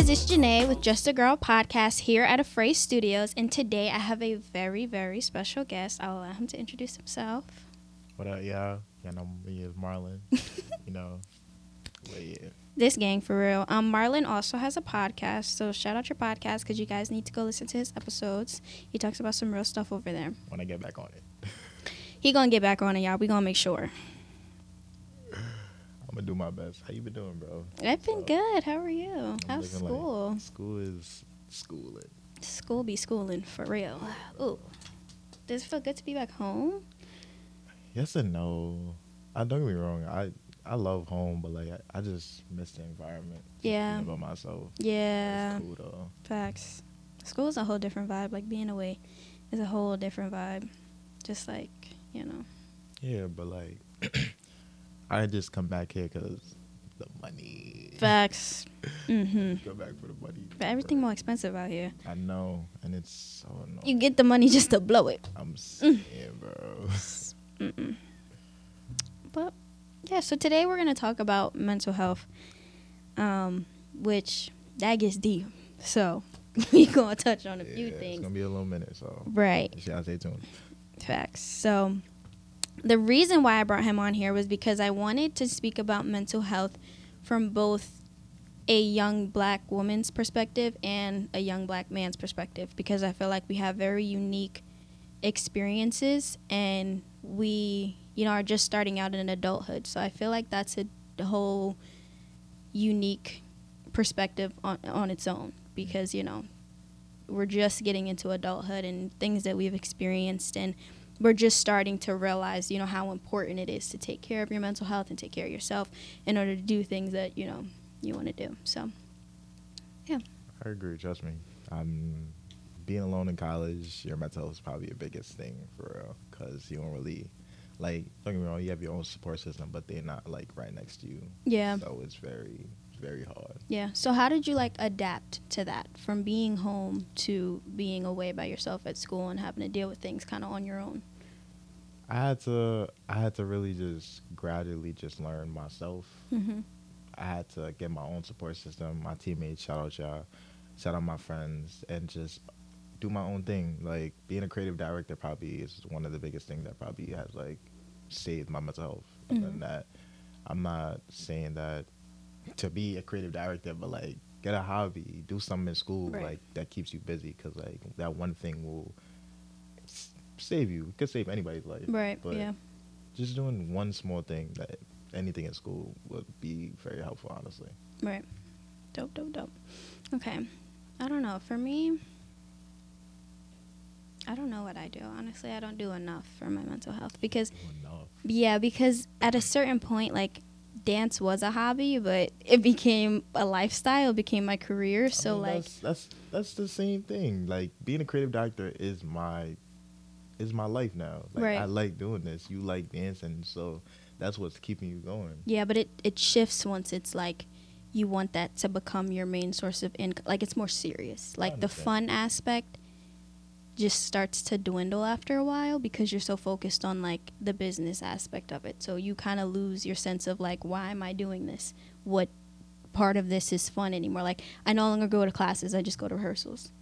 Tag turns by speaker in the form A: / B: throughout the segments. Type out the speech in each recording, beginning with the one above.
A: guys, it's Janae with Just a Girl podcast here at Afraid Studios, and today I have a very, very special guest. I'll allow him to introduce himself.
B: What up, y'all? Y'all know me as Marlon. you know, but yeah.
A: This gang for real. Um, Marlon also has a podcast, so shout out your podcast because you guys need to go listen to his episodes. He talks about some real stuff over there.
B: When I get back on it,
A: He gonna get back on it, y'all. We gonna make sure.
B: I'm gonna do my best. How you been doing, bro?
A: I've been
B: So,
A: good. How are you?
B: I'm
A: How's school?
B: Like, school is schooling.
A: School be schooling for real. Ooh, does it feel good to be back home?
B: Yes and no. I don't get me wrong. I I love home, but like I, I just miss the environment.
A: Yeah.
B: being by myself.
A: Yeah.
B: It's cool though.
A: Facts. School is a whole different vibe. Like being away is a whole different vibe. Just like, you know.
B: Yeah, but like I just come back here because the money.
A: Facts. mm-hmm.
B: Go back for the money.
A: But everything more expensive out here.
B: I know, and it's so annoying.
A: You get the money just to blow it.
B: I'm saying, bro.
A: Mm-mm. But yeah, so today we're gonna talk about mental health, um, which that gets deep. So we gonna touch on a few
B: Yeah, It's gonna be a little minute, so
A: Right.
B: you gotta stay tuned.
A: Facts. So, the reason why I brought him on here was because I wanted to speak about mental health from both a young black woman's perspective and a young black man's perspective because I feel like we have very unique experiences and we, you know, are just starting out in adulthood. So, I feel like that's a, whole unique perspective on, on its own because, you know, we're just getting into adulthood and things that we've experienced and we're just starting to realize you know how important it is to take care of your mental health and take care of yourself in order to do things that you know you want to do so yeah.
B: I agree. Trust me. I'm being alone in college. Your mental health is probably your biggest thing for real, because you don't really like. Don't get me wrong. You have your own support system, but they're not like right next to you.
A: yeah
B: So it's very, very hard.
A: yeah so how did you like adapt to that from being home to being away by yourself at school and having to deal with things kind of on your own
B: I had to. I had to really just gradually just learn myself.
A: mm-hmm.
B: I had to get my own support system, my teammates, shout out y'all, shout out my friends, and just do my own thing. Like being a creative director probably is one of the biggest things that probably has like saved my mental health.
A: Mhm.
B: And that I'm not saying that to be a creative director, but like get a hobby, do something in school
A: Right.
B: like that keeps you busy because like that one thing will save you. It could save anybody's life.
A: right
B: But
A: yeah
B: just doing one small thing that anything in school would be very helpful, honestly.
A: right dope dope dope okay i don't know for me i don't know what i do honestly i don't do enough for my mental health because
B: Enough.
A: Yeah, because at a certain point, like dance was a hobby, but it became a lifestyle, became my career.
B: I
A: So
B: mean,
A: like,
B: that's, that's that's the same thing. Like being a creative director is my is my life now. Like
A: Right.
B: I like doing this. You like dancing, so that's what's keeping you going.
A: yeah, but it it shifts once it's like you want that to become your main source of income. Like it's more serious. Like the fun aspect just starts to dwindle after a while because you're so focused on like the business aspect of it. So you kind of lose your sense of like why am I doing this? What part of this is fun anymore? Like I no longer go to classes, I just go to rehearsals.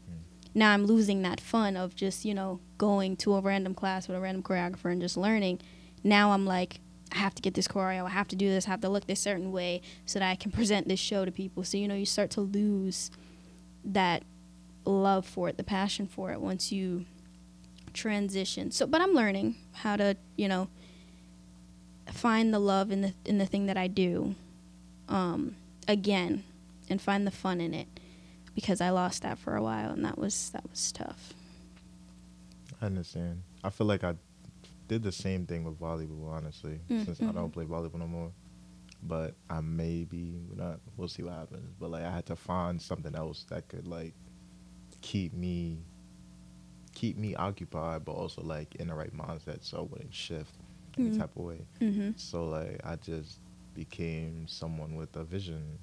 A: Now I'm losing that fun of just, you know, going to a random class with a random choreographer and just learning. Now I'm like I have to get this choreo, I have to do this, I have to look this certain way so that I can present this show to people. So you know, you start to lose that love for it, the passion for it once you transition. So, but I'm learning how to, you know, find the love in the in the thing that I do, um, again, and find the fun in it, because I lost that for a while, and that was that was tough.
B: I understand. I feel like I did the same thing with volleyball, honestly,
A: Mm,
B: since I don't
A: mhm.
B: play volleyball no more. But I maybe not. We'll see what happens. But like I had to find something else that could like keep me keep me occupied, but also like in the right mindset, so I wouldn't shift any
A: Mhm.
B: type of way.
A: Mm-hmm.
B: So like I just became someone with a vision,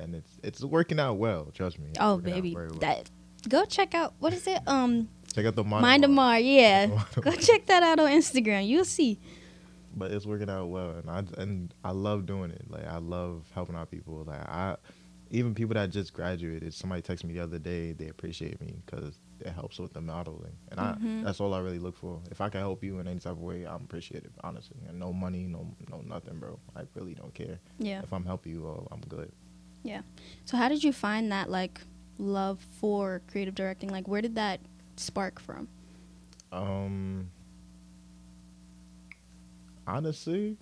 B: and it's it's working out well. Trust me.
A: Oh baby,
B: well.
A: that go check out what is it? Um,
B: check out the mind,
A: Mind of Mar. Yeah, go check that out on Instagram. You'll see.
B: but it's working out well and I and I love doing it. Like I love helping out people. Like I even people that just graduated. Somebody texted me the other day. They appreciate me because it helps with the modeling, and
A: Mhm.
B: I that's all I really look for. If I can help you in any type of way, I'm appreciative, honestly. And no money, no no nothing, bro. I really don't care.
A: Yeah.
B: If I'm helping you, I'm good.
A: So how did you find that like love for creative directing? Like where did that spark from?
B: Um, honestly,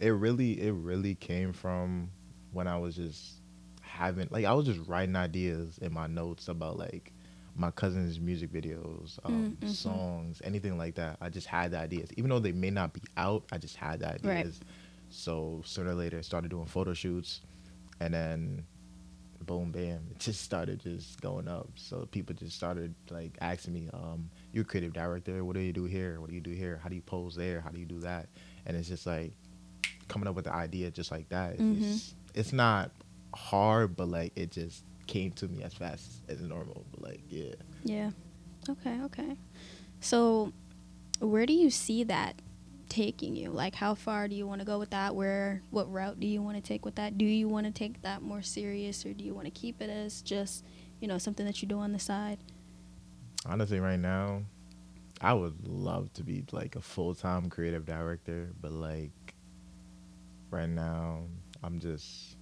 B: it really it really came from when I was just having like I was just writing ideas in my notes about like my cousin's music videos, um,
A: Mm, mhm.
B: songs, anything like that. I just had the ideas, even though they may not be out. I just had the
A: Right.
B: ideas. So sooner or later, I started doing photo shoots, and then boom, bam, it just started just going up. So people just started like asking me, um, "You're creative director. What do you do here? What do you do here? How do you pose there? How do you do that?" And it's just like coming up with the idea just like that.
A: Mhm.
B: It's, it's not hard, but like it just came to me as fast as normal. But like, yeah.
A: Yeah. Okay, okay. So where do you see that taking you? Like how far do you want to go with that? Where what route do you want to take with that? Do you want to take that more serious or do you want to keep it as just, you know, something that you do on the side?
B: honestly right now i would love to be like a full-time creative director but like right now i'm just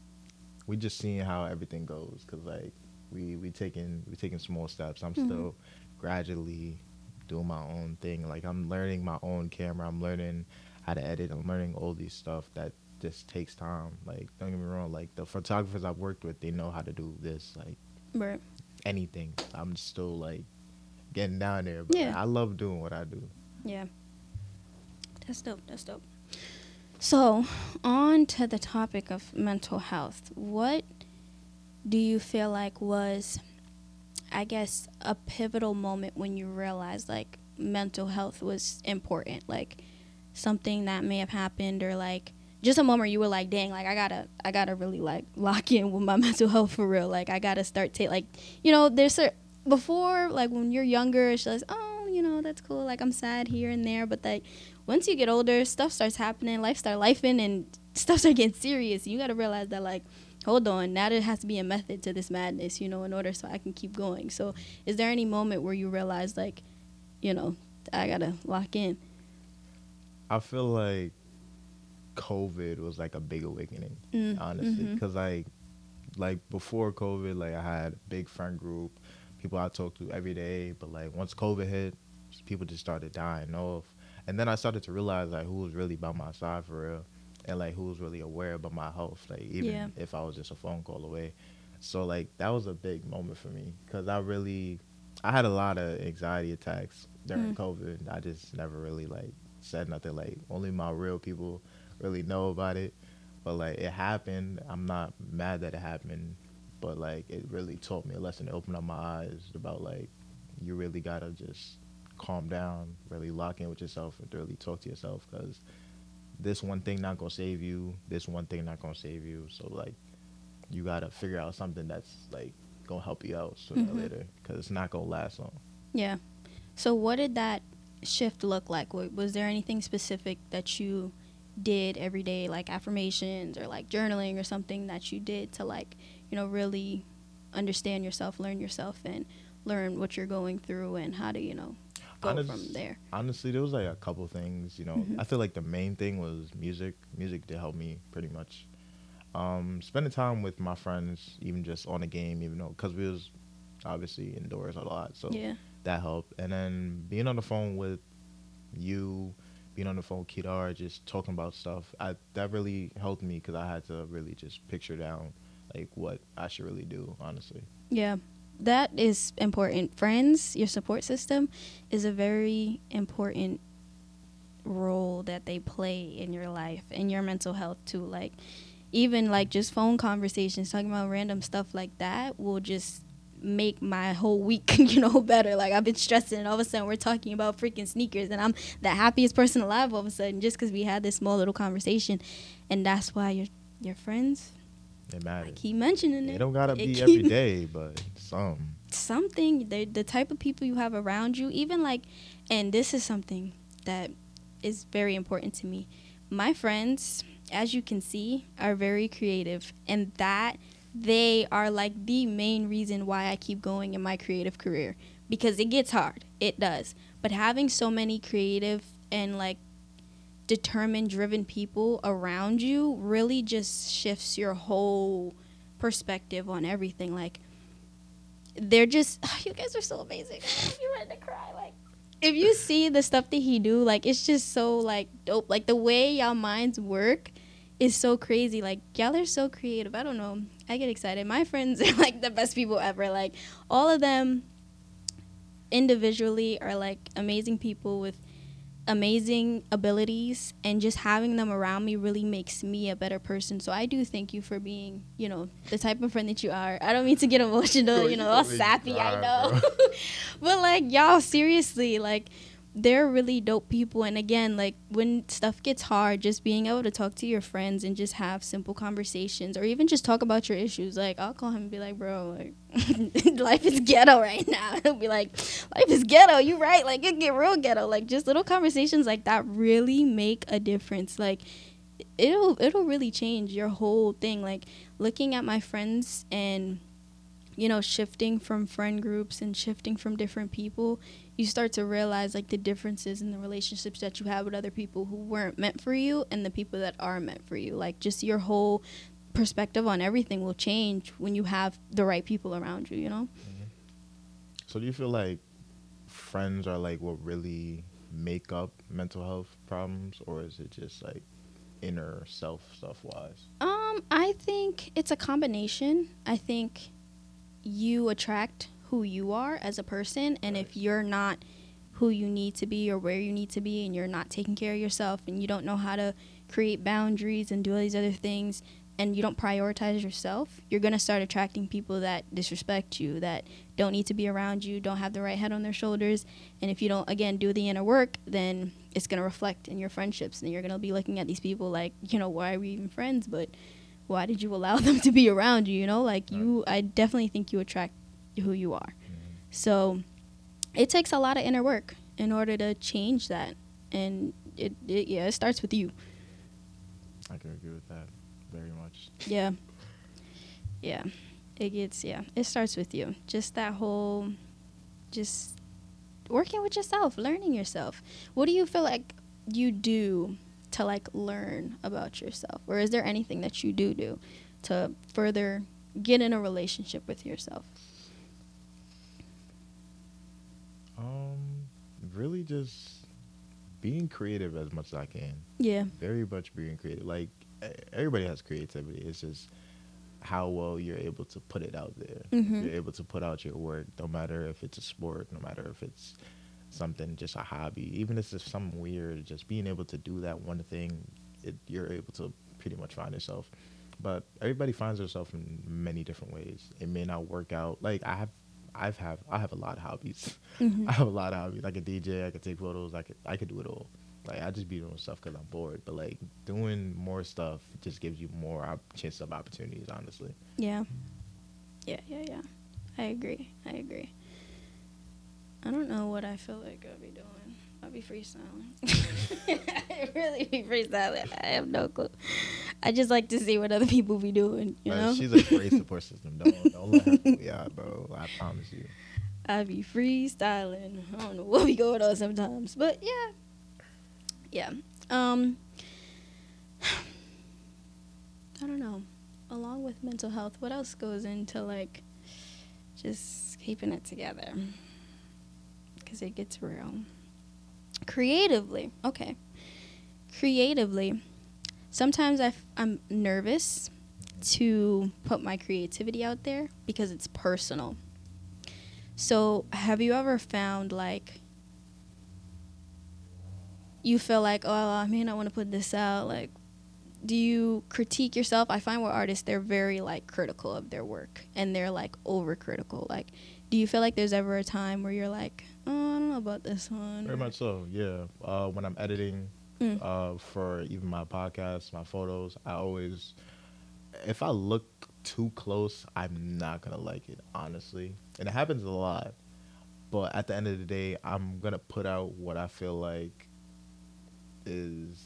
B: we just seeing how everything goes because like we we taking we taking small steps i'm
A: Mhm.
B: still gradually doing my own thing like i'm learning my own camera i'm learning how to edit i'm learning all these stuff that just takes time like don't get me wrong like the photographers i've worked with they know how to do this like
A: Right.
B: anything. I'm still like getting down there, but
A: Yeah.
B: I love doing what I do.
A: Yeah. That's dope. That's dope. So, on to the topic of mental health. What do you feel like was, I guess, a pivotal moment when you realized like mental health was important? Like something that may have happened or like just a moment where you were like, dang, like I gotta, I gotta really like lock in with my mental health for real. Like I gotta start take like, you know, there's cer before like when you're younger, it's just oh, you know, that's cool. Like I'm sad here and there, but like once you get older, stuff starts happening, life start lifing, and stuff start getting serious. You gotta realize that like, hold on, now there has to be a method to this madness, you know, in order so I can keep going. So, is there any moment where you realize like, you know, I gotta lock in?
B: I feel like COVID was like a big awakening,
A: Mm,
B: honestly, because like like before COVID, like I had a big friend group, people I talked to every day, but like once COVID hit, people just started dying off, and then I started to realize like who was really by my side for real, and like who's really aware about my health, like even
A: Yeah.
B: if I was just a phone call away. So like that was a big moment for me because I really, I had a lot of anxiety attacks during
A: Mm.
B: COVID. I just never really like said nothing. Like only my real people really know about it. But like it happened. I'm not mad that it happened, but like it really taught me a lesson. It opened up my eyes about like you really gotta just calm down, really lock in with yourself, and really talk to yourself because this one thing not gonna save you. This one thing not gonna save you. So like you gotta figure out something that's like gonna help you out sooner
A: Mhm.
B: or later because it's not gonna last long.
A: Yeah. So, what did that shift look like? Was there anything specific that you did every day, like affirmations or like journaling or something that you did to like, you know, really understand yourself, learn yourself, and learn what you're going through and how to, you know, go
B: Honest-
A: from there?
B: honestly there was like a couple things you know
A: Mhm.
B: i feel like the main thing was music music did help me pretty much um spending time with my friends even just on a game even though because we was obviously indoors a lot so
A: yeah.
B: that helped and then being on the phone with you being on the phone with Kedar, just talking about stuff I, that really helped me because i had to really just picture down like what i should really do honestly
A: Yeah, that is important. Friends, your support system, is a very important role that they play in your life and your mental health too. Like, even like just phone conversations, talking about random stuff like that will just make my whole week, you know, better. Like I've been stressing, and all of a sudden we're talking about freaking sneakers, and I'm the happiest person alive all of a sudden just because we had this small little conversation, and that's why your your friends.
B: it
A: I
B: matters
A: keep mentioning it.
B: it don't gotta be
A: keep-
B: every day but some
A: something the the type of people you have around you even like and this is something that is very important to me my friends as you can see are very creative and that they are like the main reason why I keep going in my creative career because it gets hard. It does. But having so many creative and like determined, driven people around you really just shifts your whole perspective on everything. Like, they're just, you guys are so amazing. You're ready to cry. Like, if you see the stuff that he do, like, it's just so like dope. Like the way y'all minds work is so crazy. Like y'all are so creative. I don't know. I get excited. My friends are like the best people ever. Like all of them individually are like amazing people with amazing abilities and just having them around me really makes me a better person. So I do thank you for being, you know, the type of friend that you are. I don't mean to get emotional, you know, all sappy, I know. but like y'all seriously, like they're really dope people. And again like when stuff gets hard just being able to talk to your friends and just have simple conversations or even just talk about your issues like i'll call him and be like bro like life is ghetto right now. He'll be like life is ghetto. You right. Like it get real ghetto. Like just little conversations like that really make a difference. Like it'll it'll really change your whole thing. Like looking at my friends and you know shifting from friend groups and shifting from different people you start to realize like the differences in the relationships that you have with other people who weren't meant for you and the people that are meant for you. Like just your whole perspective on everything will change when you have the right people around you, you know? Mm-hmm.
B: So do you feel like friends are like what really make up mental health problems or is it just like inner self stuff wise?
A: Um, I think it's a combination. I think you attract who you are as a person and if you're not who you need to be or where you need to be and you're not taking care of yourself and you don't know how to create boundaries and do all these other things and you don't prioritize yourself, you're going to start attracting people that disrespect you, that don't need to be around you, don't have the right head on their shoulders. And if you don't, again, do the inner work, then it's going to reflect in your friendships. And you're going to be looking at these people like, you know, why are we even friends? But why did you allow them to be around you? You know, like you, I definitely think you attract who you are. Mm-hmm. So it takes a lot of inner work in order to change that. And it, it yeah, it starts with you.
B: I can agree with that very much.
A: Yeah. Yeah. It gets yeah, it starts with you. Just that whole just working with yourself, learning yourself. What do you feel like you do to like learn about yourself? Or is there anything that you do do to further get in a relationship with yourself?
B: Um, really just being creative as much as I can.
A: Yeah.
B: Very much being creative. Like everybody has creativity. It's just how well you're able to put it out there. Mm-hmm. You're able to put out your work, no matter if it's a sport, no matter if it's something just a hobby, even if it's something weird. Just being able to do that one thing, it, you're able to pretty much find yourself. But everybody finds themselves in many different ways. It may not work out. Like I have I've have I have a lot of hobbies. Mm-hmm. I have a lot of hobbies. I can DJ. I can take photos. I could I could do it all. Like I just be doing stuff because I'm bored. But like doing more stuff just gives you more op- chances of opportunities. Honestly.
A: Yeah. Yeah, yeah, yeah. I agree. I agree. I don't know what I feel like I'll be doing. I'll be freestyling. I really be freestyling. I have no clue. I just like to see what other people be doing. You know,
B: she's a great support system. Don't don't let her fool you bro. I promise you.
A: I be freestyling. I don't know what we going on sometimes, but yeah, yeah. Um, I don't know. Along with mental health, what else goes into like just keeping it together? Because it gets real. Creatively, okay. Creatively, sometimes i f- I'm nervous to put my creativity out there because it's personal. So, have you ever found like you feel like, oh, I mean, I want to put this out? Like, do you critique yourself? I find with artists, they're very like critical of their work and they're like overcritical. Like, do you feel like there's ever a time where you're like, oh, I don't know about this one?
B: Very much so, yeah. Uh, when I'm editing mm. uh, for even my podcasts, my photos, I always, if I look too close, I'm not gonna like it, honestly. And it happens a lot. But at the end of the day, I'm gonna put out what I feel like is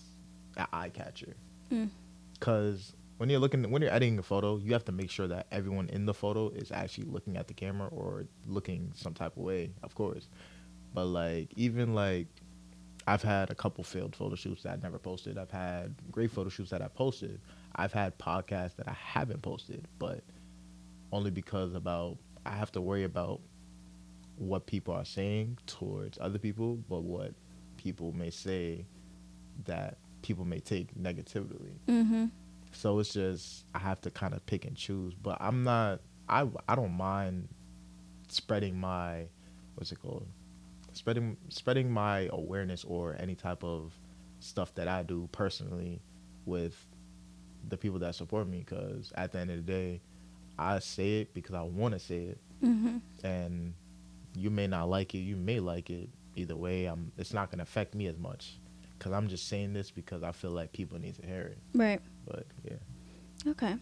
B: an eye catcher. Mm. Cause when you're looking when you're editing a photo, you have to make sure that everyone in the photo is actually looking at the camera or looking some type of way, of course. But like even like I've had a couple failed photo shoots that I never posted. I've had great photo shoots that I posted. I've had podcasts that I haven't posted, but only because about I have to worry about what people are saying towards other people, but what people may say that people may take negatively.
A: Mm-hmm.
B: So it's just I have to kind of pick and choose. But I'm not. I I don't mind spreading my what's it called? Spreading spreading my awareness or any type of stuff that I do personally with the people that support me. Because at the end of the day, I say it because I want to say it,
A: Mm-hmm.
B: and you may not like it. You may like it. Either way, I'm. It's not gonna affect me as much. Cause I'm just saying this because I feel like people need to hear it.
A: Right.
B: But yeah.
A: Okay.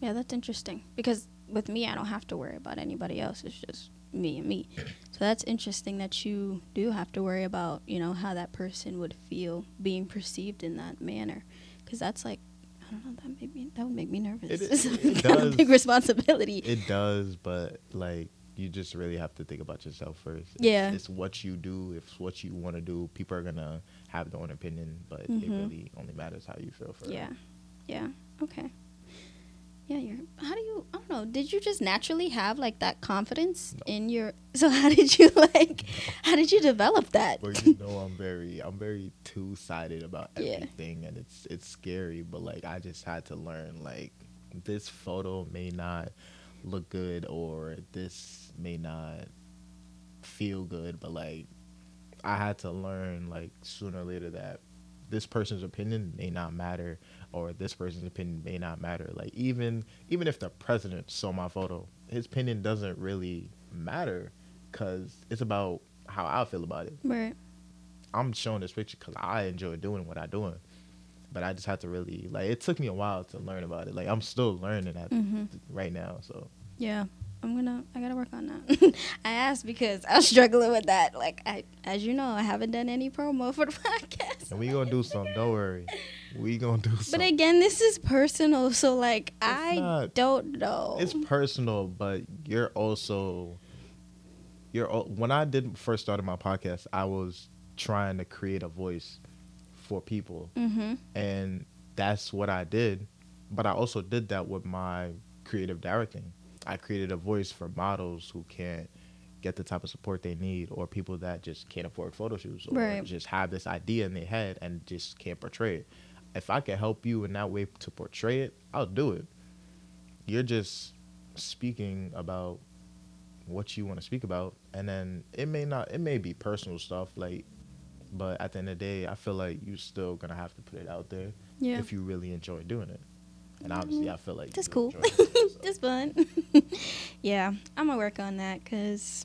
A: Yeah, that's interesting because with me, I don't have to worry about anybody else. It's just me and me. So that's interesting that you do have to worry about, you know, how that person would feel being perceived in that manner. Because that's like, I don't know, that made me that would make me nervous.
B: It-
A: it's
B: it does.
A: a big responsibility.
B: It does, but like you just really have to think about yourself first. It's,
A: Yeah.
B: it's what you do. It's what you want to do. People are gonna have their own opinion, but it
A: Mhm.
B: really only matters how you feel for
A: yeah. Yeah. Okay. Yeah, you're. How do you? I don't know. Did you just naturally have like that confidence
B: No.
A: in your? So how did you like? How did you develop that?
B: But you know, I'm very, I'm very two sided about
A: Yeah.
B: everything, and it's it's scary. But like, I just had to learn like this photo may not look good, or this may not feel good, but like I had to learn like sooner or later that this person's opinion may not matter or this person's opinion may not matter like even even if the president saw my photo his opinion doesn't really matter because it's about how i feel about it
A: right.
B: i'm showing this picture because i enjoy doing what i'm doing but i just had to really like it took me a while to learn about it like i'm still learning at
A: Mm-hmm.
B: right now so
A: Yeah, I'm gonna. I gotta work on that. I asked because I was struggling with that. Like, I, as you know, I haven't done any promo for the podcast.
B: and we gonna do something don't worry we gonna do
A: some
B: But
A: again, this is personal, so like I
B: not.
A: don't know.
B: it's personal, but you're also you're when I did first started my podcast, I was trying to create a voice for people,
A: mm-hmm.
B: and that's what I did. But I also did that with my creative directing. I created a voice for models who can't get the type of support they need, or people that just can't afford photo shoots, or
A: Right.
B: just have this idea in their head and just can't portray it. If I can help you in that way to portray it, I'll do it. You're just speaking about what you want to speak about, and then it may not, it may be personal stuff, like, but at the end of the day, I feel like you're still gonna have to put it out there
A: Yeah,
B: if you really enjoy doing it. And obviously, I feel like
A: that's
B: you
A: cool.
B: it, so.
A: That's fun. yeah, I'm gonna work on that because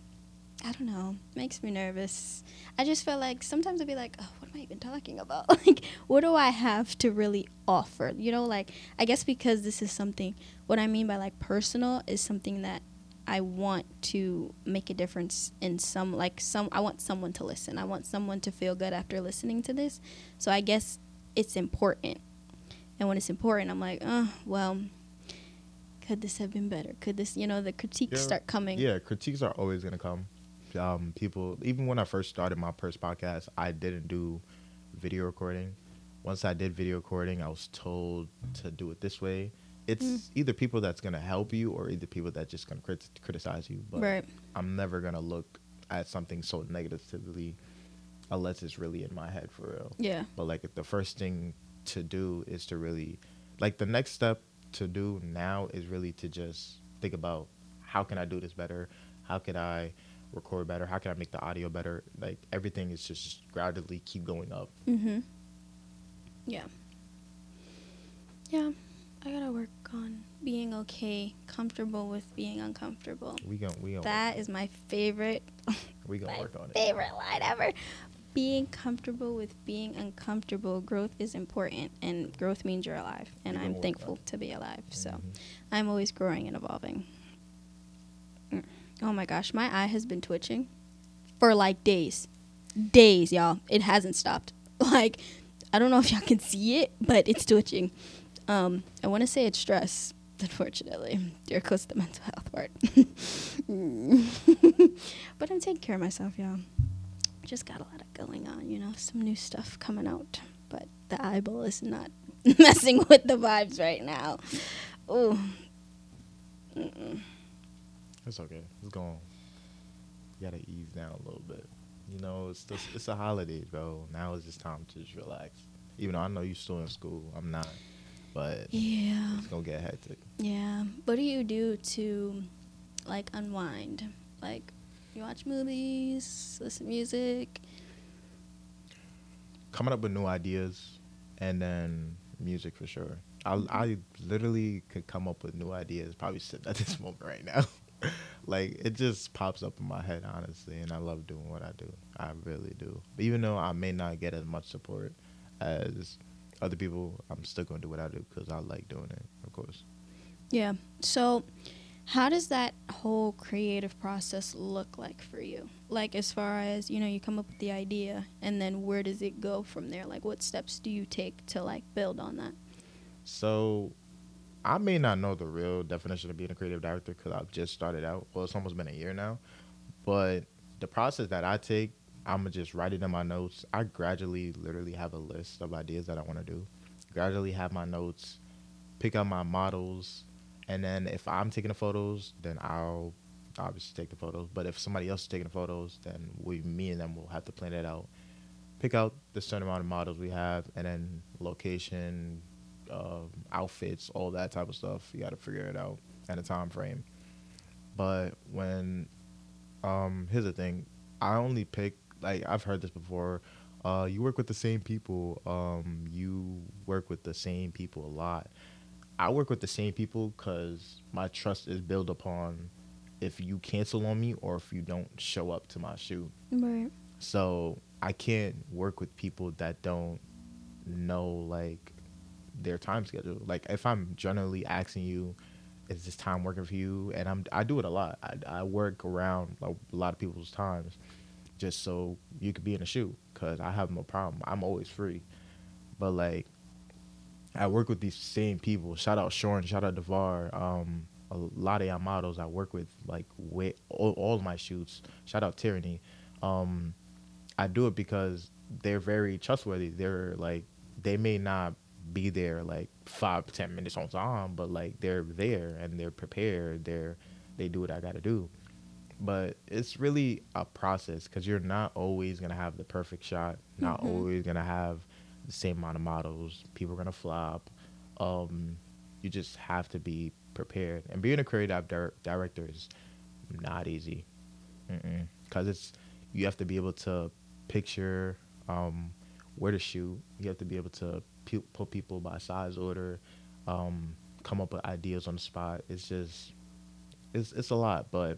A: I don't know, makes me nervous. I just feel like sometimes I'd be like, oh, what am I even talking about? like, what do I have to really offer? You know, like I guess because this is something. What I mean by like personal is something that I want to make a difference in some like some I want someone to listen. I want someone to feel good after listening to this. So I guess it's important. And when it's important, I'm like, "Oh, well, could this have been better? Could this, you know, the critiques
B: Yeah.
A: start coming?"
B: Yeah, critiques are always gonna come. Um, people, even when I first started my first podcast, I didn't do video recording. Once I did video recording, I was told to do it this way. It's
A: Mm.
B: either people that's gonna help you or either people that's just gonna crit- criticize you. But
A: Right.
B: I'm never gonna look at something so negatively unless it's really in my head for real.
A: Yeah.
B: But like the first thing to do is to really like the next step to do now is really to just think about how can I do this better? How can I record better? How can I make the audio better? Like everything is just gradually keep going up.
A: Mhm. Yeah. Yeah. I gotta work on being okay, comfortable with being uncomfortable.
B: We gon' we gon'
A: That is my favorite
B: we gonna work on it.
A: favorite line ever. Being comfortable with being uncomfortable. Growth is important, and growth means you're alive. And
B: gonna
A: I'm thankful to be alive. So
B: Mhm.
A: I'm always growing and evolving. Mm. Oh my gosh, my eye has been twitching for like days. Days, y'all. It hasn't stopped. Like, I don't know if y'all can see it, but it's twitching. Um, I want to say it's stress, unfortunately. You're close to the mental health part. but I'm taking care of myself, y'all. Just got a lot of going on, you know, some new stuff coming out. But the eyeball is not messing with the vibes right now. Ooh. Mm-mm.
B: It's okay. It's going. You gotta ease down a little bit. You know, it's just, it's a holiday, bro. Now it's just time to just relax. Even though I know you're still in school, I'm not. But
A: Yeah.
B: it's gonna get hectic.
A: Yeah. What do you do to like unwind? Like you watch movies, listen to music.
B: Coming up with new ideas, and then music for sure. I I literally could come up with new ideas. Probably sitting at this moment right now. like it just pops up in my head honestly, and I love doing what I do. I really do. Even though I may not get as much support as other people, I'm still gonna do what I do because I like doing it. Of course.
A: Yeah. So how does that whole creative process look like for you? Like as far as, you know, you come up with the idea and then where does it go from there? Like what steps do you take to like build on that?
B: So, I may not know the real definition of being a creative director because I've just started out. Well, it's almost been a year now. But the process that I take, I'm just write it in my notes. I gradually, literally have a list of ideas that I want to do. Gradually have my notes, pick out my models. And then if I'm taking the photos, then I'll obviously take the photos. But if somebody else is taking the photos, then we, me and them will have to plan it out. Pick out the certain amount of models we have, and then location, uh, outfits, all that type of stuff. You got to figure it out and a time frame. But when um, here's the thing, I only pick like I've heard this before. Uh, you work with the same people. Um, you work with the same people a lot. I work with the same people because my trust is built upon if you cancel on me or if you don't show up to my shoot.
A: Right.
B: So I can't work with people that don't know like their time schedule. Like if I'm generally asking you, is this time working for you? And I'm I do it a lot. I, I work around like, a lot of people's times, just so you could be in a shoot. Cause I have no problem. I'm always free. But like, I work with these same people. Shout out Shorn. Shout out Devar. Um, a lot of y'all models I work with, like with all, all of my shoots. Shout out Tyranny. Um, I do it because they're very trustworthy. They're like they may not be there like five ten minutes on time, but like they're there and they're prepared. They're they do what I got to do. But it's really a process because you're not always gonna have the perfect shot. Not
A: Mhm.
B: always gonna have the same amount of models. People are gonna flop. Um, you just have to be prepared. And being a creative dir- director is not easy, because it's you have to be able to picture um, where to shoot. You have to be able to pu- put people by size order, um, come up with ideas on the spot. It's just it's it's a lot, but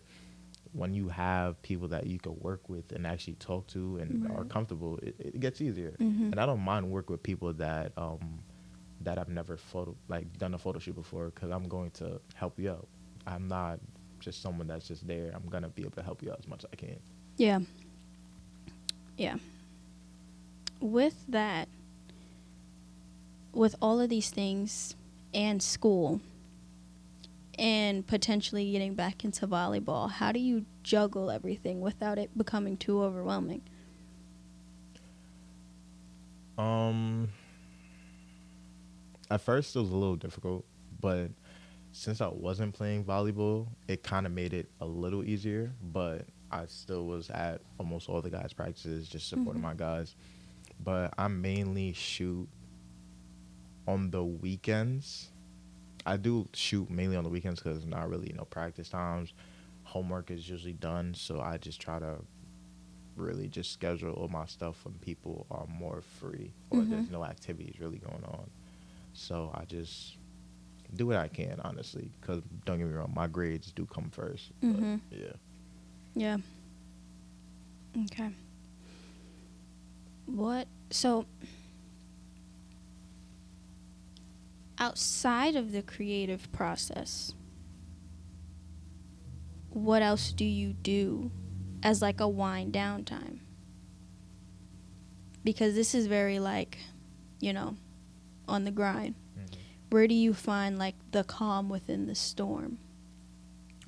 B: when you have people that you can work with and actually talk to and are comfortable, it, it gets easier.
A: Mhm.
B: And I don't mind work with people that um that I've never photo like done a photo shoot before because I'm going to help you out. I'm not just someone that's just there. I'm gonna be able to help you out as much as I can.
A: Yeah. Yeah. With that, with all of these things and school and potentially getting back into volleyball, how do you juggle everything without it becoming too overwhelming?
B: Um, at first it was a little difficult, but since I wasn't playing volleyball, it kind of made it a little easier. But I still was at almost all the guys' practices, just supporting
A: Mhm.
B: my guys. But I mainly shoot on the weekends. I do shoot mainly on the weekends because not really you know practice times. Homework is usually done, so I just try to really just schedule all my stuff when people are more free or there's
A: Mhm.
B: no activities really going on. So I just do what I can, honestly. Because don't get me wrong, my grades do come 1st
A: Mhm.
B: Yeah.
A: Yeah. Okay. What so outside of the creative process, what else do you do as like a wind down time? Because this is very like, you know, on the grind.
B: Mhm.
A: where do you find like the calm within the storm?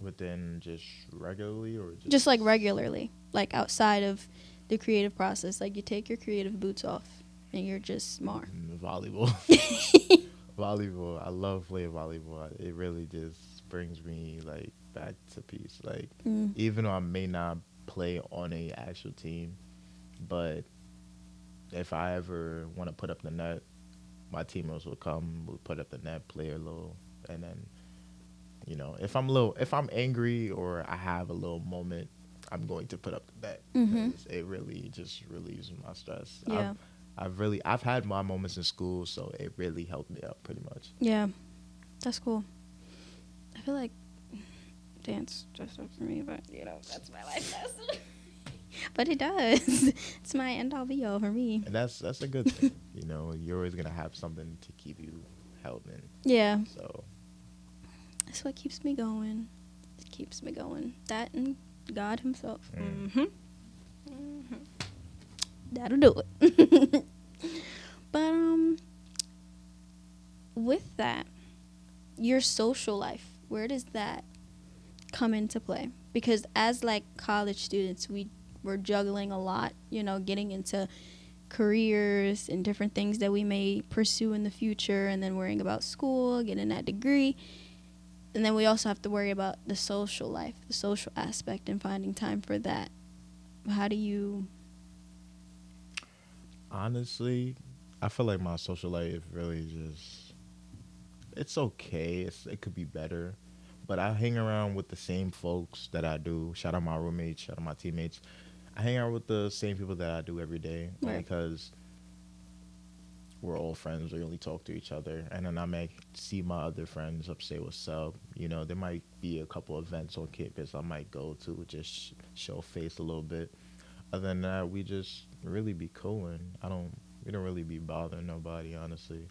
B: Within just regularly or just,
A: Just like regularly, like outside of the creative process. Like you take your creative boots off and you're just smart.
B: Mm, volleyball. volleyball. I love playing volleyball. It really just brings me like back to peace. Like
A: Mm.
B: even though I may not play on a actual team, but if I ever want to put up the net, my teammates will come, we'll put up the net, play a little, and then, you know, if I'm a little, if I'm angry or I have a little moment, I'm going to put up the net.
A: Mhm.
B: 'cause It really just relieves my stress.
A: Yeah.
B: I've, I've really, I've had my moments in school, so it really helped me out pretty much.
A: Yeah, that's cool. I feel like dance just up for me, but you know that's my life lesson. but it does. It's my end all be all for me.
B: And that's that's a good thing. you know, you're always gonna have something to keep you held in.
A: Yeah,
B: So
A: that's what keeps me going. It keeps me going. That and God Himself.
B: Mm.
A: hmm hmm That'll do it. but um, with that, your social life, where does that come into play? Because as like college students, we we're juggling a lot. You know, getting into careers and different things that we may pursue in the future, and then worrying about school, getting that degree. And then we also have to worry about the social life, the social aspect, and finding time for that. How do you?
B: Honestly, I feel like my social life really just it's okay. It's it could be better. But I hang around with the same folks that I do. Shout out my roommates, shout out my teammates. I hang out with the same people that I do every day
A: Right.
B: because we're all friends. We only talk to each other, and then I may see my other friends up, say what's up. You know, there might be a couple events on campus I might go to just show face a little bit. Other than that, we just really be cooling. I don't. We don't really be bothering nobody, honestly.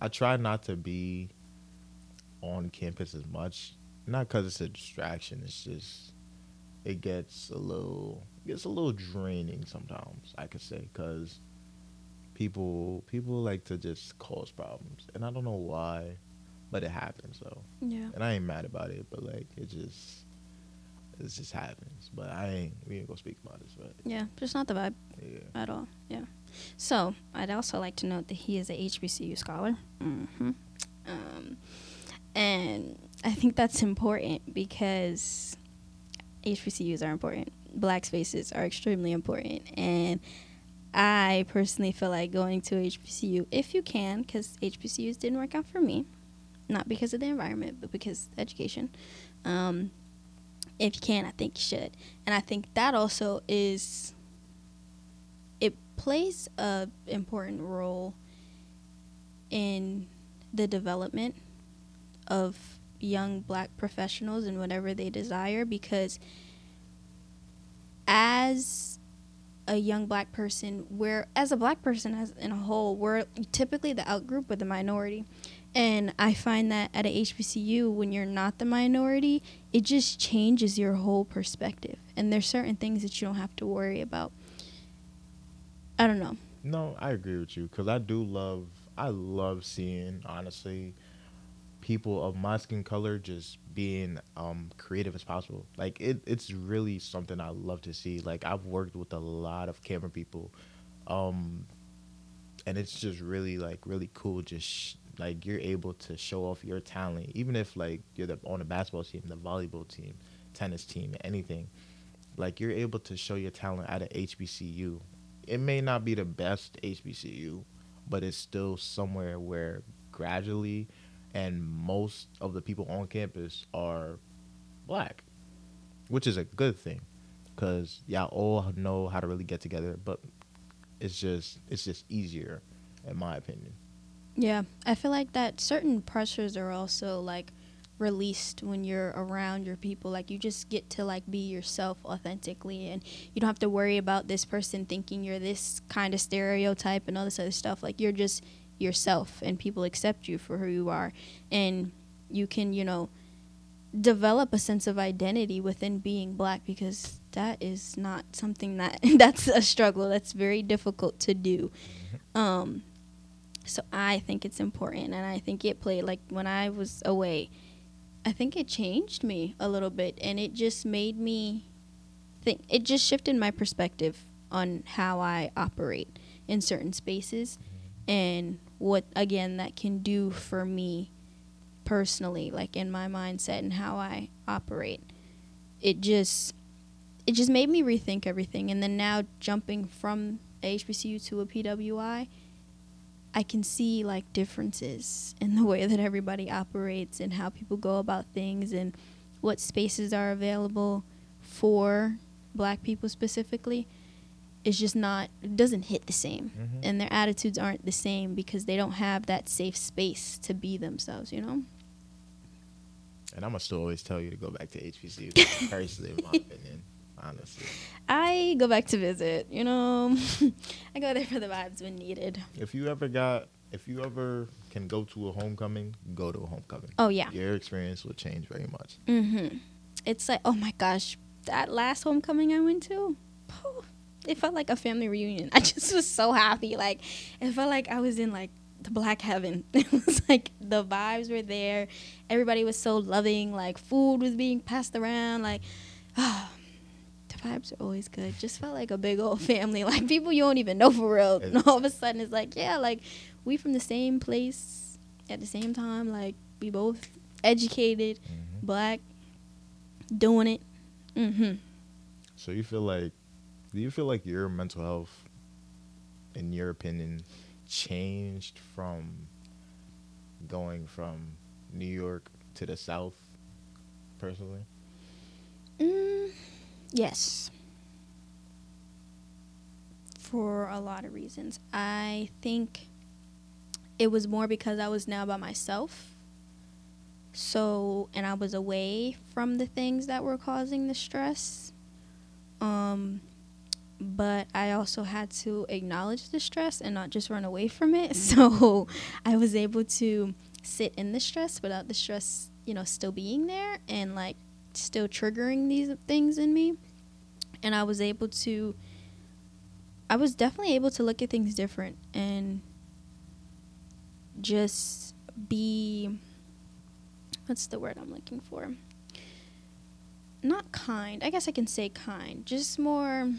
B: I try not to be on campus as much, not because it's a distraction. It's just it gets a little gets a little draining sometimes. I could say because people people like to just cause problems, and I don't know why, but it happens though,
A: Yeah.
B: and I ain't mad about it. But like it just it just happens. But I ain't we ain't gonna speak about this, but
A: Yeah, just not the vibe
B: yeah.
A: at all. Yeah. So I'd also like to note that he is a HBCU scholar. Mm-hmm. Um, and I think that's important because HBCUs are important. Black spaces are extremely important, and I personally feel like going to HBCU if you can, because HBCUs didn't work out for me, not because of the environment, but because education. Um, if you can, I think you should, and I think that also is it plays a important role in the development of young black professionals and whatever they desire because as a young black person we're as a black person as in a whole we're typically the outgroup or the minority and i find that at a hbcu when you're not the minority it just changes your whole perspective and there's certain things that you don't have to worry about i don't know
B: No, I agree with you because I do love. I love seeing honestly people of my skin color just being um creative as possible. Like it, it's really something I love to see. Like I've worked with a lot of camera people, um, and it's just really like really cool. Just sh- like you're able to show off your talent, even if like you're the, on a basketball team, the volleyball team, tennis team, anything. Like you're able to show your talent at a HBCU. It may not be the best HBCU, but it's still somewhere where gradually, and most of the people on campus are black, which is a good thing, because y'all all know how to really get together. But it's just it's just easier, in my opinion.
A: Yeah, I feel like that certain pressures are also like released when you're around your people. Like you just get to like be yourself authentically and you don't have to worry about this person thinking you're this kind of stereotype and all this other stuff. Like you're just yourself and people accept you for who you are and you can, you know, develop a sense of identity within being black because that is not something that that's a struggle. That's very difficult to do. Um So I think it's important, and I think it played like when I was away. I think it changed me a little bit, and it just made me think. It just shifted my perspective on how I operate in certain spaces, and what again that can do for me personally, like in my mindset and how I operate. It just it just made me rethink everything, and then now jumping from a HBCU to a PWI I can see like differences in the way that everybody operates and how people go about things and what spaces are available for black people specifically it's just not it doesn't hit the same
B: Mhm.
A: and their attitudes aren't the same because they don't have that safe space to be themselves you know
B: And I'm gonna still always tell you to go back to HBCU. personally, in my opinion, honestly.
A: i go back to visit you know i go there for the vibes when needed
B: If you ever got, if you ever can go to a homecoming, go to a homecoming.
A: oh yeah
B: Your experience will change very much.
A: Mm-hmm. It's like, oh my gosh, that last homecoming I went to, phew, it felt like a family reunion. I just was so happy. Like, it felt like I was in like the black heaven. It was like the vibes were there. Everybody was so loving. Like, food was being passed around. Like, the vibes are always good. Just felt like a big old family. Like people you don't even know for real. And all of a sudden, it's like, yeah, like we from the same place at the same time. Like we both educated
B: Mhm.
A: black, doing it. Mm-hmm.
B: So you feel like, do you feel like your mental health, in your opinion, changed from going from New York to the South, personally?
A: Mm, yes. For a lot of reasons. I think it was more because I was now by myself. So, and I was away from the things that were causing the stress. Um, but I also had to acknowledge the stress and not just run away from it. So, I was able to sit in the stress without the stress, you know, still being there and like still triggering these things in me. And I was able to I was definitely able to look at things different and just be what's the word I'm looking for? Not kind. I guess I can say kind. Just more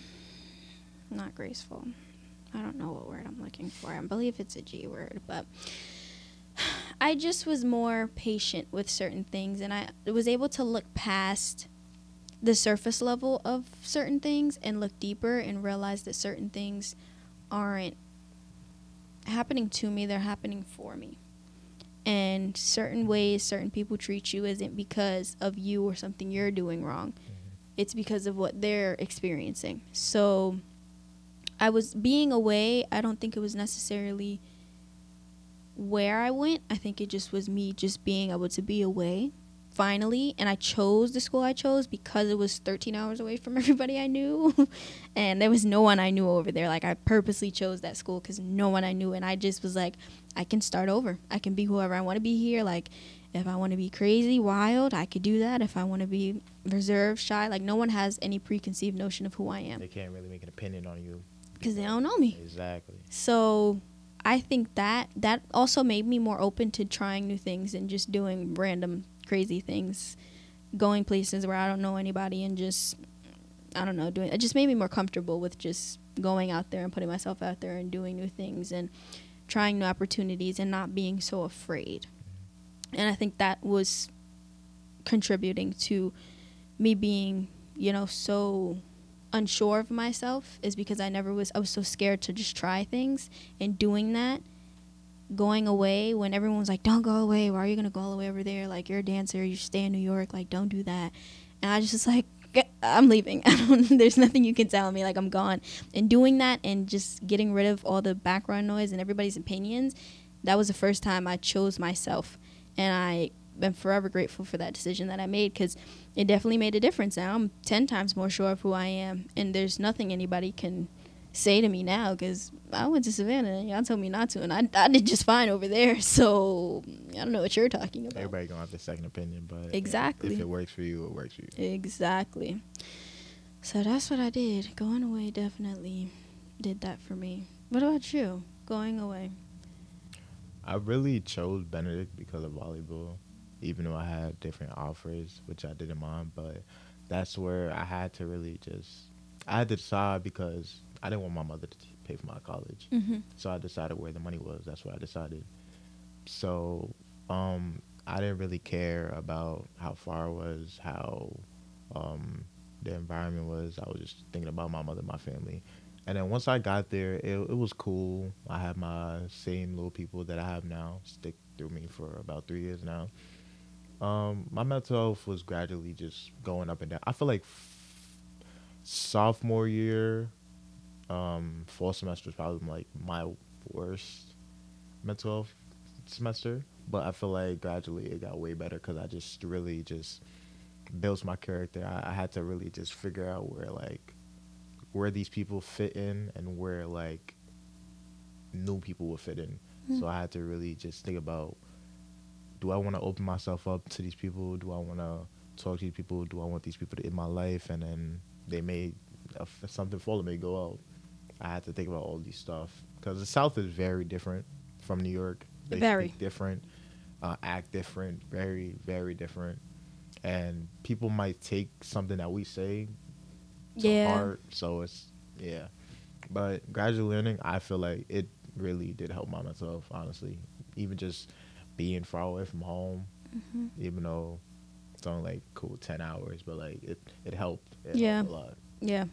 A: not graceful. I don't know what word I'm looking for. I believe it's a G word, but I just was more patient with certain things and I was able to look past the surface level of certain things and look deeper and realize that certain things aren't happening to me, they're happening for me. And certain ways certain people treat you isn't because of you or something you're doing wrong. Mm-hmm. It's because of what they're experiencing. So I was being away, I don't think it was necessarily where I went. I think it just was me just being able to be away finally. And I chose the school I chose because it was 13 hours away from everybody I knew. and there was no one I knew over there. Like, I purposely chose that school because no one I knew. And I just was like, I can start over. I can be whoever I want to be here. Like, if I want to be crazy, wild, I could do that. If I want to be reserved, shy, like, no one has any preconceived notion of who I am
B: They can't really make an opinion on you.
A: because they don't know me.
B: Exactly.
A: So I think that that also made me more open to trying new things and just doing random crazy things, going places where I don't know anybody and just I don't know, doing it just made me more comfortable with just going out there and putting myself out there and doing new things and trying new opportunities and not being so afraid. And I think that was contributing to me being, you know, so unsure of myself is because I never was I was so scared to just try things and doing that going away when everyone was like don't go away. Why are you going to go all the way over there? Like you're a dancer. You stay in New York. Like don't do that. And I just was like I'm leaving. There's nothing you can tell me. Like I'm gone. And doing that and just getting rid of all the background noise and everybody's opinions that was the first time I chose myself. And I am forever grateful for that decision that I made because it definitely made a difference. Now I'm ten times more sure of who I am, and there's nothing anybody can say to me now because I went to Savannah and y'all told me not to, and I, I did just fine over there. So I don't know what you're talking about.
B: Everybody gonna have their second opinion, but
A: Exactly.
B: if it works for you, it works for you.
A: Exactly. So that's what I did. Going away definitely did that for me. What about you? Going away.
B: I really chose Benedict because of volleyball, even though I had different offers, which I didn't mind. But that's where I had to really just, I had to decide because I didn't want my mother to pay for my college.
A: Mm-hmm.
B: So I decided where the money was. That's what I decided. So um, I didn't really care about how far it was, how um, the environment was. I was just thinking about my mother, my family. And then once I got there, it, it was cool. I had my same little people that I have now stick through me for about three years now. Um, my mental health was gradually just going up and down. I feel like f- sophomore year, um, fall semester was probably like my worst mental health semester. But I feel like gradually it got way better because I just really just built my character. I, I had to really just figure out where like where these people fit in and where like new people would fit in.
A: Mm.
B: So I had to really just think about do I want to open myself up to these people? Do I want to talk to these people? Do I want these people to in my life? And then they may if something falling may go out. I had to think about all these stuff because the South is very different from New York. They
A: Very.
B: speak different, uh, act different, very very different, and people might take something that we say to
A: Yeah.
B: heart. So it's yeah, but gradual learning, I feel like it really did help my mental health. Honestly, even just being far away from home,
A: Mm-hmm.
B: even though it's only like cool ten hours, but like it it helped. It
A: Yeah.
B: helped a lot.
A: Yeah.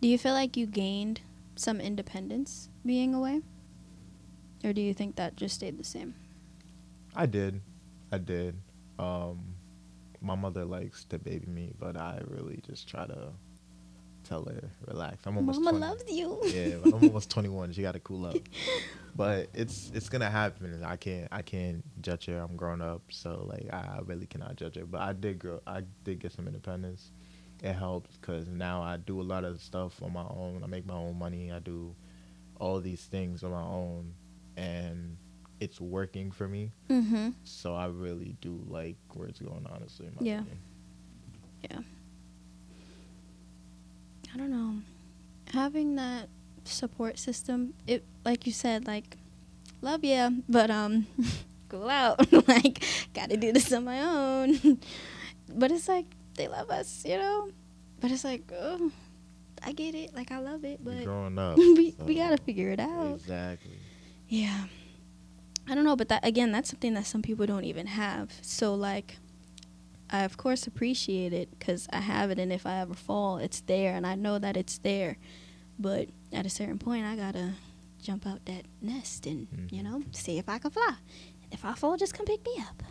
A: Do you feel like you gained some independence being away? Or do you think that just stayed the same?
B: I did, I did. Um, my mother likes to baby me, but I really just try to tell her relax. I'm almost
A: Mama
B: 20.
A: loves you.
B: yeah, I'm almost 21. She got to cool up. But it's it's gonna happen. I can't I can't judge her. I'm grown up, so like I, I really cannot judge her. But I did grow. I did get some independence. It helps because now I do a lot of stuff on my own. I make my own money. I do all these things on my own, and it's working for me.
A: Mm-hmm.
B: So I really do like where it's going. Honestly, in my
A: Yeah.
B: opinion.
A: Yeah. I don't know. Having that support system, it like you said, like love ya, but um go out. like gotta do this on my own. but it's like they love us, you know? But it's like, oh I get it, like I love it,
B: You're
A: but
B: growing up.
A: we we gotta figure it out.
B: Exactly.
A: Yeah. I don't know, but that again, that's something that some people don't even have. So like I of course appreciate it cuz I have it and if I ever fall, it's there and I know that it's there. But at a certain point, I got to jump out that nest and, you
B: Mhm.
A: know, see if I can fly. And if I fall, just come pick me up.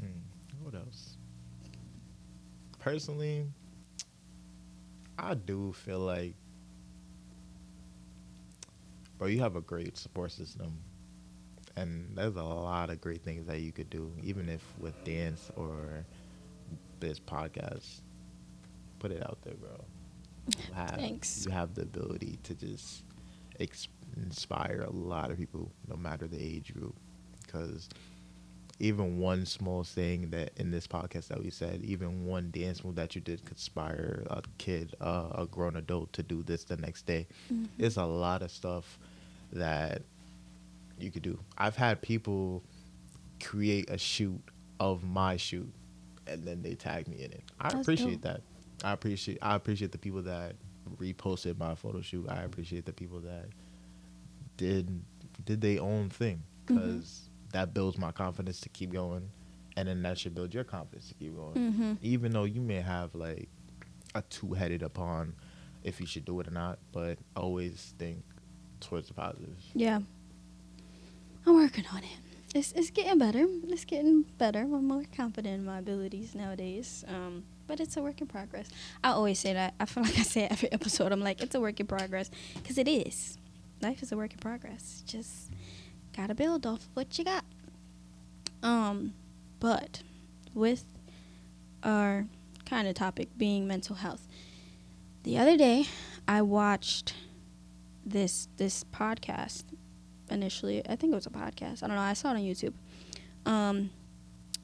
B: Hmm. What else? Personally, I do feel like, bro, you have a great support system, and there's a lot of great things that you could do, even if with dance or this podcast. Put it out there, bro. You have,
A: Thanks.
B: You have the ability to just ex- inspire a lot of people, no matter the age group, because even one small thing that in this podcast that we said, even one dance move that you did conspire a kid, uh, a grown adult to do this the next day.
A: Mhm.
B: There's a lot of stuff that you could do. I've had people create a shoot of my shoot and then they tag me in it. I
A: That's
B: appreciate
A: dope.
B: that. I appreciate I appreciate the people that reposted my photo shoot. I appreciate the people that did did their own thing because that builds my confidence to keep going, and then that should build your confidence to keep going.
A: Mhm.
B: Even though you may have like a two headed upon if you should do it or not, but always think towards the positives.
A: Yeah. I'm working on it. It's it's getting better. It's getting better. I'm more confident in my abilities nowadays. Um, but it's a work in progress. I always say that. I feel like I say it every episode. I'm like, it's a work in progress, because it is. Life is a work in progress. Just gotta build off of what you got. Um, but with our kind of topic being mental health, the other day I watched this this podcast initially. I think it was a podcast. I don't know. I saw it on YouTube. Um,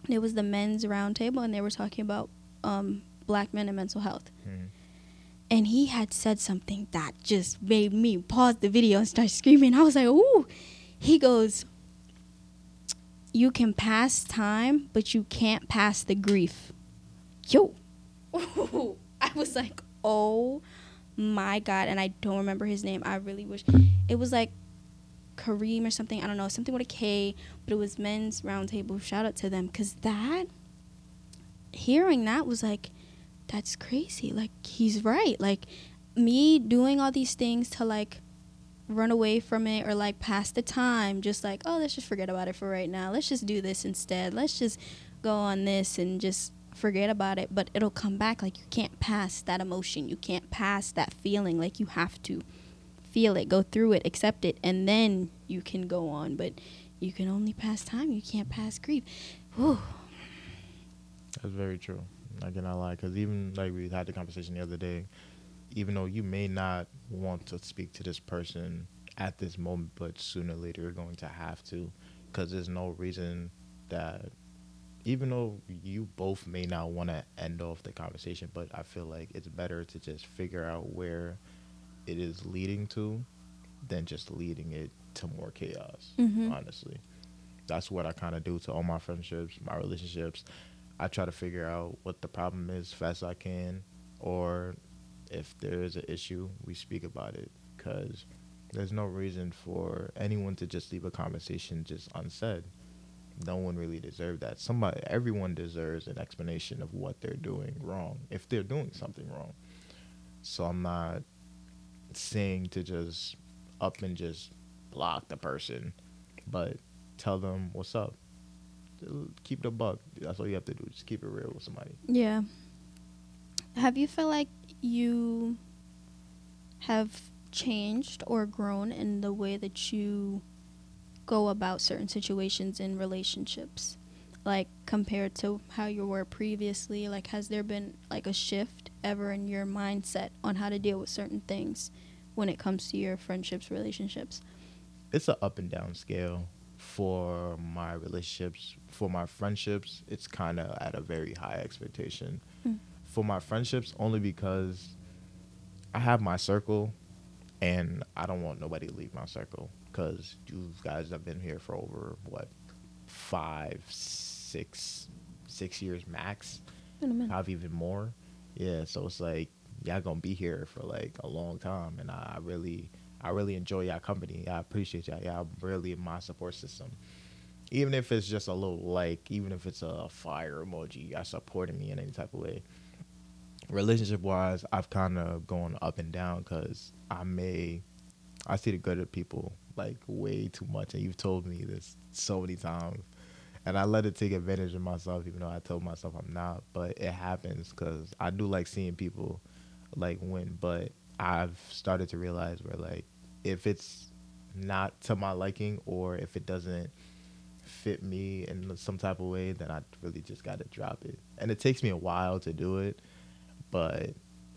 A: it was the men's roundtable, and they were talking about um, black men and mental health.
B: Mhm.
A: and he had said something that just made me pause the video and start screaming. I was like, "Ooh!" He goes, "You can pass time, but you can't pass the grief." Yo, I was like, "Oh my god!" And I don't remember his name. I really wish it was like Kareem or something. I don't know, something with a K, but it was Men's Roundtable. Shout out to them because that, hearing that was like, that's crazy. Like, he's right. Like, me doing all these things to like run away from it or like pass the time, just like, oh, let's just forget about it for right now. Let's just do this instead. Let's just go on this and just forget about it. But it'll come back. Like, you can't pass that emotion. You can't pass that feeling. Like, you have to feel it, go through it, accept it, and then you can go on. But you can only pass time. You can't pass grief. Whew.
B: That's very true. I cannot lie, because even like we had the conversation the other day, even though you may not want to speak to this person at this moment, but sooner or later you're going to have to, because there's no reason that, even though you both may not want to end off the conversation, but I feel like it's better to just figure out where it is leading to than just leading it to more chaos.
A: Mhm.
B: Honestly, that's what I kind of do to all my friendships, my relationships. I try to figure out what the problem is as fast as I can, or if there is an issue, we speak about it. Because there's no reason for anyone to just leave a conversation just unsaid. No one really deserves that. Somebody, everyone deserves an explanation of what they're doing wrong if they're doing something wrong. So I'm not saying to just up and just block the person, but tell them what's up. Keep the buck. That's all you have to do. Just keep it real with somebody.
A: Yeah. Have you felt like you have changed or grown in the way that you go about certain situations in relationships? Like compared to how you were previously? Like has there been like a shift ever in your mindset on how to deal with certain things when it comes to your friendships, relationships?
B: It's an up and down scale for my relationships. For my friendships, it's kind of at a very high expectation.
A: Mm.
B: For my friendships, only because I have my circle, and I don't want nobody to leave my circle. Because you guys have been here for over what five, six, six years max.
A: In a minute.
B: have even more. Yeah, so it's like y'all gonna be here for like a long time, and I, I really, I really enjoy y'all company. I appreciate y'all. Y'all really my support system. Even if it's just a little like, even if it's a fire emoji, y'all supporting me in any type of way. Relationship wise, I've kind of gone up and down because I may, I see the good of people like way too much, and you've told me this so many times and I let it take advantage of myself, even though I told myself I'm not. But it happens because I do like seeing people like win. But I've started to realize where like if it's not to my liking or if it doesn't fit me in some type of way, then I really just got to drop it. And it takes me a while to do it, but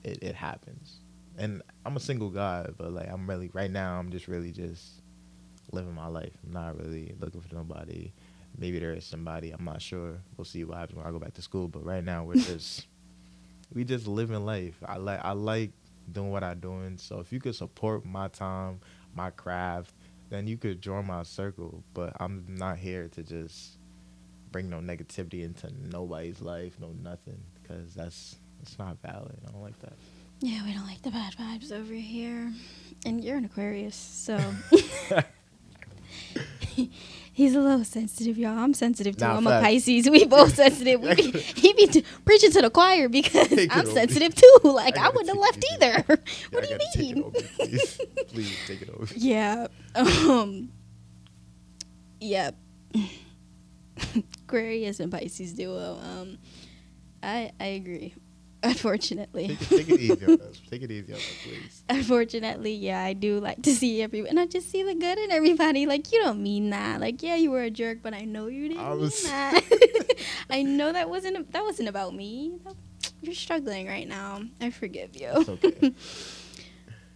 B: it, it happens. And I'm a single guy, but like I'm really right now, I'm just really just living my life. I'm not really looking for nobody. Maybe there is somebody i'm not sure. We'll see what happens when i go back to school but right now we're just we just living life. I like i like doing what i'm doing. So if you could support my time my craft then you could join my circle. But i'm not here to just bring no negativity into nobody's life no nothing because that's it's not valid i don't like that
A: Yeah, we don't like the bad vibes over here. And you're an Aquarius, so he's a little sensitive, y'all. I'm sensitive too.
B: Nah,
A: I'm
B: facts.
A: a Pisces. We both sensitive. We be, he be t- preaching to the choir because I'm sensitive too. Like I,
B: gotta
A: wouldn't have left
B: it.
A: either.
B: Yeah,
A: what
B: I
A: do you
B: gotta take it
A: mean?
B: please. please take it over
A: Yeah. Um. Yeah. Aquarius and Pisces duo. Um. I I agree. Unfortunately.
B: take it, take it easy on us take it easy on us please
A: Unfortunately, yeah, I do like to see everyone, and I just see the good in everybody. Like you don't mean that. Like yeah, you were a jerk, but I know you didn't
B: I
A: mean that. I know that wasn't that wasn't about me. That- You're struggling right now. I forgive you.
B: It's okay.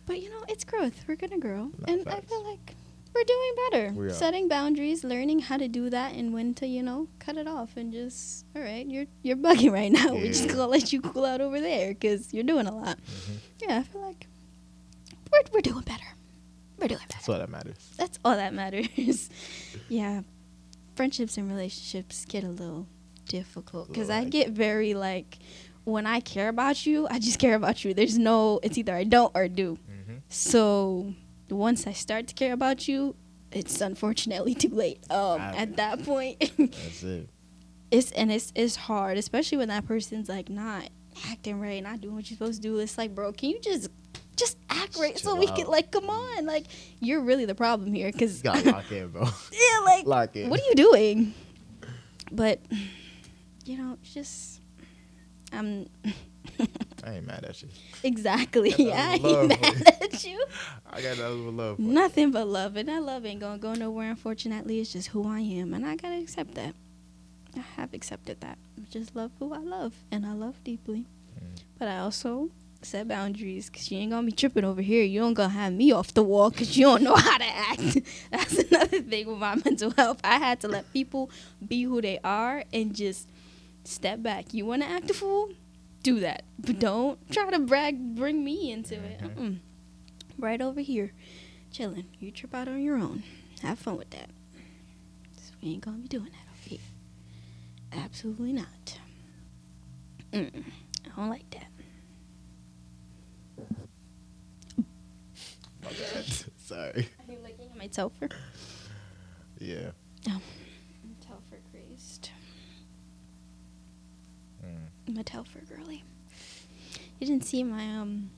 A: but you know, it's growth. We're gonna grow,
B: No,
A: and I feel like we're doing better.
B: We.
A: Setting boundaries, learning how to do that, and when to you know cut it off, and just all right, you're you're bugging right now. We're just gonna let you cool out over there because you're doing a lot.
B: Mhm.
A: Yeah, I feel like we're we're doing better. We're doing better.
B: That's all that matters.
A: That's all that matters. yeah, friendships and relationships get a little difficult because I get very like when I care about you, I just care about you. There's no, it's either I don't or do.
B: Mm-hmm.
A: So once I start to care about you, it's unfortunately too late. Um,
B: I-
A: at that point,
B: That's it.
A: it's and it's it's hard, especially when that person's like not acting right, not doing what you're supposed to do. It's like, bro, can you just just act right so we
B: out.
A: can like, come on, like you're really the problem here, cause
B: You
A: because
B: gotta lock in, bro.
A: yeah, like
B: lock in.
A: what are you doing? But you know, it's just I'm
B: I ain't mad at you.
A: exactly.
B: Nothing
A: I ain't mad at you.
B: I got nothing but love. For you.
A: Nothing but love, and that love ain't gonna go nowhere. Unfortunately, it's just who I am, and I gotta accept that. I have accepted that. I just love who I love, and I love deeply.
B: Mm.
A: But I also set boundaries, cause you ain't gonna be tripping over here. You don't gonna have me off the wall, cause you don't know how to act. That's another thing with my mental health. I had to let people be who they are and just step back. You wanna act a fool? Do that, but don't try to brag, bring me into it.
B: Mhm.
A: Mm-mm. Right over here, chilling. You trip out on your own. Have fun with that. 'Cause we ain't gonna be doing that over here. Absolutely not. Mm-mm. I don't like that.
B: Sorry.
A: Are you looking at my Telfar?
B: Yeah.
A: I'm I'm a Telfar girly. You didn't see my um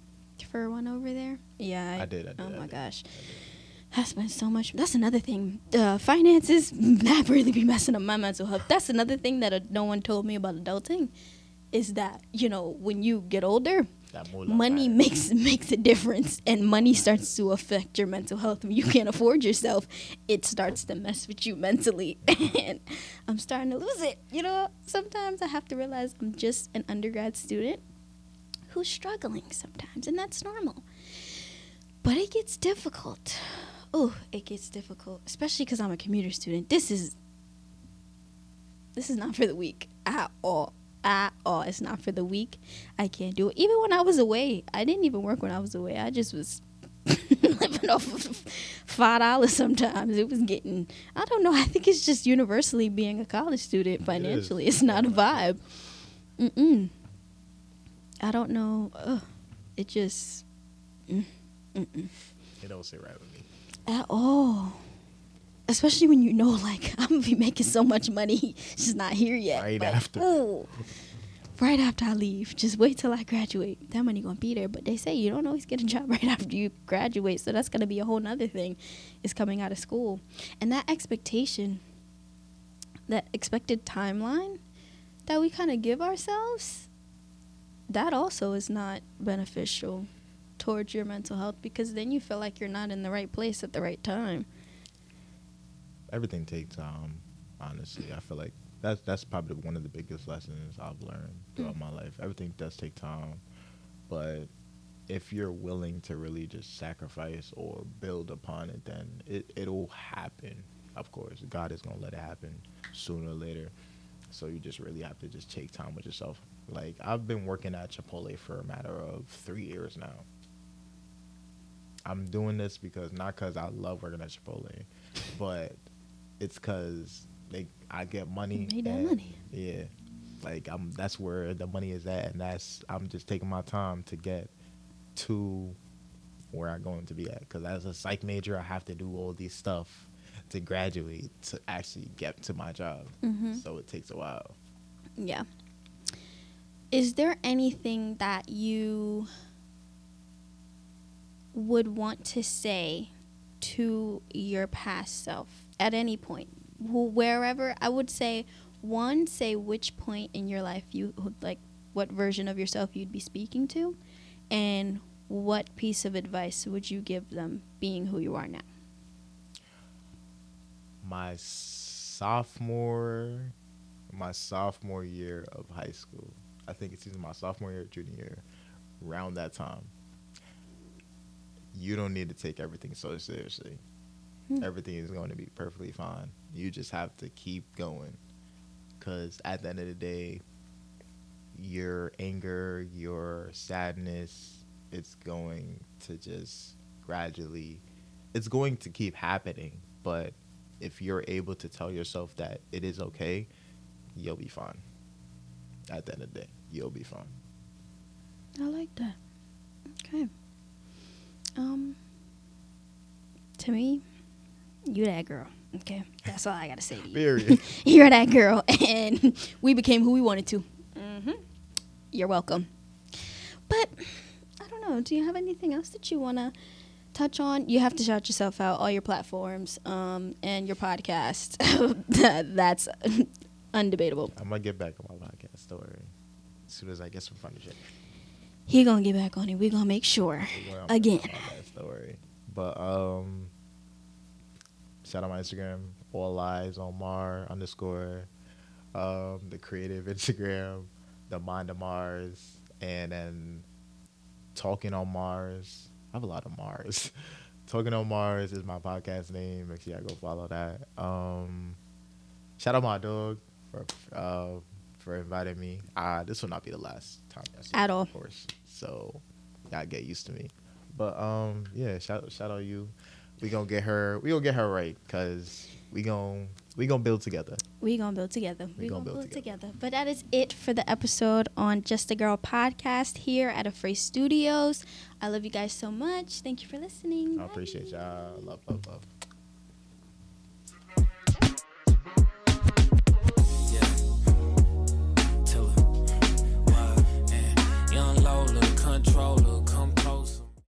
A: fur one over there? Yeah.
B: I did, I did,
A: Oh
B: I
A: my
B: did,
A: gosh.
B: I did.
A: I spent so much. That's another thing. Uh, finances that really be messing up my mental health. That's another thing that uh, no one told me about adulting, is that you know when you get older, money makes makes a difference, and money starts to affect your mental health. When you can't afford yourself, it starts to mess with you mentally, and I'm starting to lose it. You know, sometimes I have to realize I'm just an undergrad student who's struggling sometimes, and that's normal. But it gets difficult. Oh, it gets difficult, especially because I'm a commuter student. This is this is not for the weak at all. At all, it's not for the weak. I can't do it. Even when I was away, I didn't even work when I was away. I just was living off of five dollars. Sometimes it was getting. I don't know. I think it's just universally being a college student financially. It's not a vibe. Mm-mm. I don't know. Ugh. It just. Mm, mm-mm
B: It don't sit right with me.
A: at all. Especially when you know, like, I'm gonna be making so much money, she's not here yet.
B: Right
A: Like,
B: after.
A: ooh. right after I leave. Just wait till I graduate. That money gonna be there. But they say you don't always get a job right after you graduate, so that's gonna be a whole nother thing. Is coming out of school, and that expectation, that expected timeline, that we kind of give ourselves, that also is not beneficial towards your mental health because then you feel like you're not in the right place at the right time.
B: Everything takes time. Honestly, I feel like that's that's probably one of the biggest lessons I've learned throughout mm. my life. Everything does take time, but if you're willing to really just sacrifice or build upon it, then it it'll happen. Of course, God is gonna let it happen sooner or later. So you just really have to just take time with yourself. Like I've been working at Chipotle for a matter of three years now. I'm doing this because not because I love working at Chipotle, but it's because they I get money.
A: Made that money.
B: Yeah, like I'm. That's where the money is at, and that's I'm just taking my time to get to where I'm going to be at. Because as a psych major, I have to do all these stuff to graduate to actually get to my job.
A: Mm-hmm.
B: So it takes a while.
A: Yeah. Is there anything that you would want to say to your past self at any point? Wh- Wherever, I would say, one, say which point in your life you, would like, what version of yourself you'd be speaking to, and what piece of advice would you give them being who you are now?
B: My sophomore, my sophomore year of high school. I think it's either my sophomore year or junior year. Around that time, you don't need to take everything so seriously.
A: Hmm.
B: everything is going to be perfectly fine. You just have to keep going. Because at the end of the day, your anger, your sadness, it's going to just gradually, it's going to keep happening. But if you're able to tell yourself that it is okay, you'll be fine. At the end of the day, you'll be fine.
A: I like that. Okay. Um. To me, you that girl. Okay, that's all I gotta say to you.
B: Period.
A: You're that girl, and we became who we wanted to. hmm You're welcome. But I don't know. Do you have anything else that you wanna touch on? You have to shout yourself out, all your platforms, um, and your podcast. That- that's undebatable.
B: I'm going to get back on my podcast story as soon as I get some funny shit.
A: He gonna get back on it. We gonna make sure.
B: Well,
A: Again.
B: on that story. But um, shout out my Instagram, all lies on Mar underscore, um, the creative Instagram, the mind of Mars, and then talking on Mars. I have a lot of Mars. talking on Mars is my podcast name. Make sure y'all go follow that. Um, shout out my dog for uh, for inviting me. Uh, this will not be the last time I see
A: At all.
B: of course. So y'all get used to me. But um, yeah, shout shout out you we gonna get her. We gonna get her right because we gonna we gonna build together.
A: We gonna build together.
B: We,
A: we
B: gonna,
A: gonna,
B: build,
A: together. together. But that is it for the episode on Just a Girl podcast here at Afraid Studios. I love you guys so much. Thank you for listening.
B: I
A: Bye.
B: appreciate y'all. Love, love, love. Yeah. Her, wild. Young Lola, controller.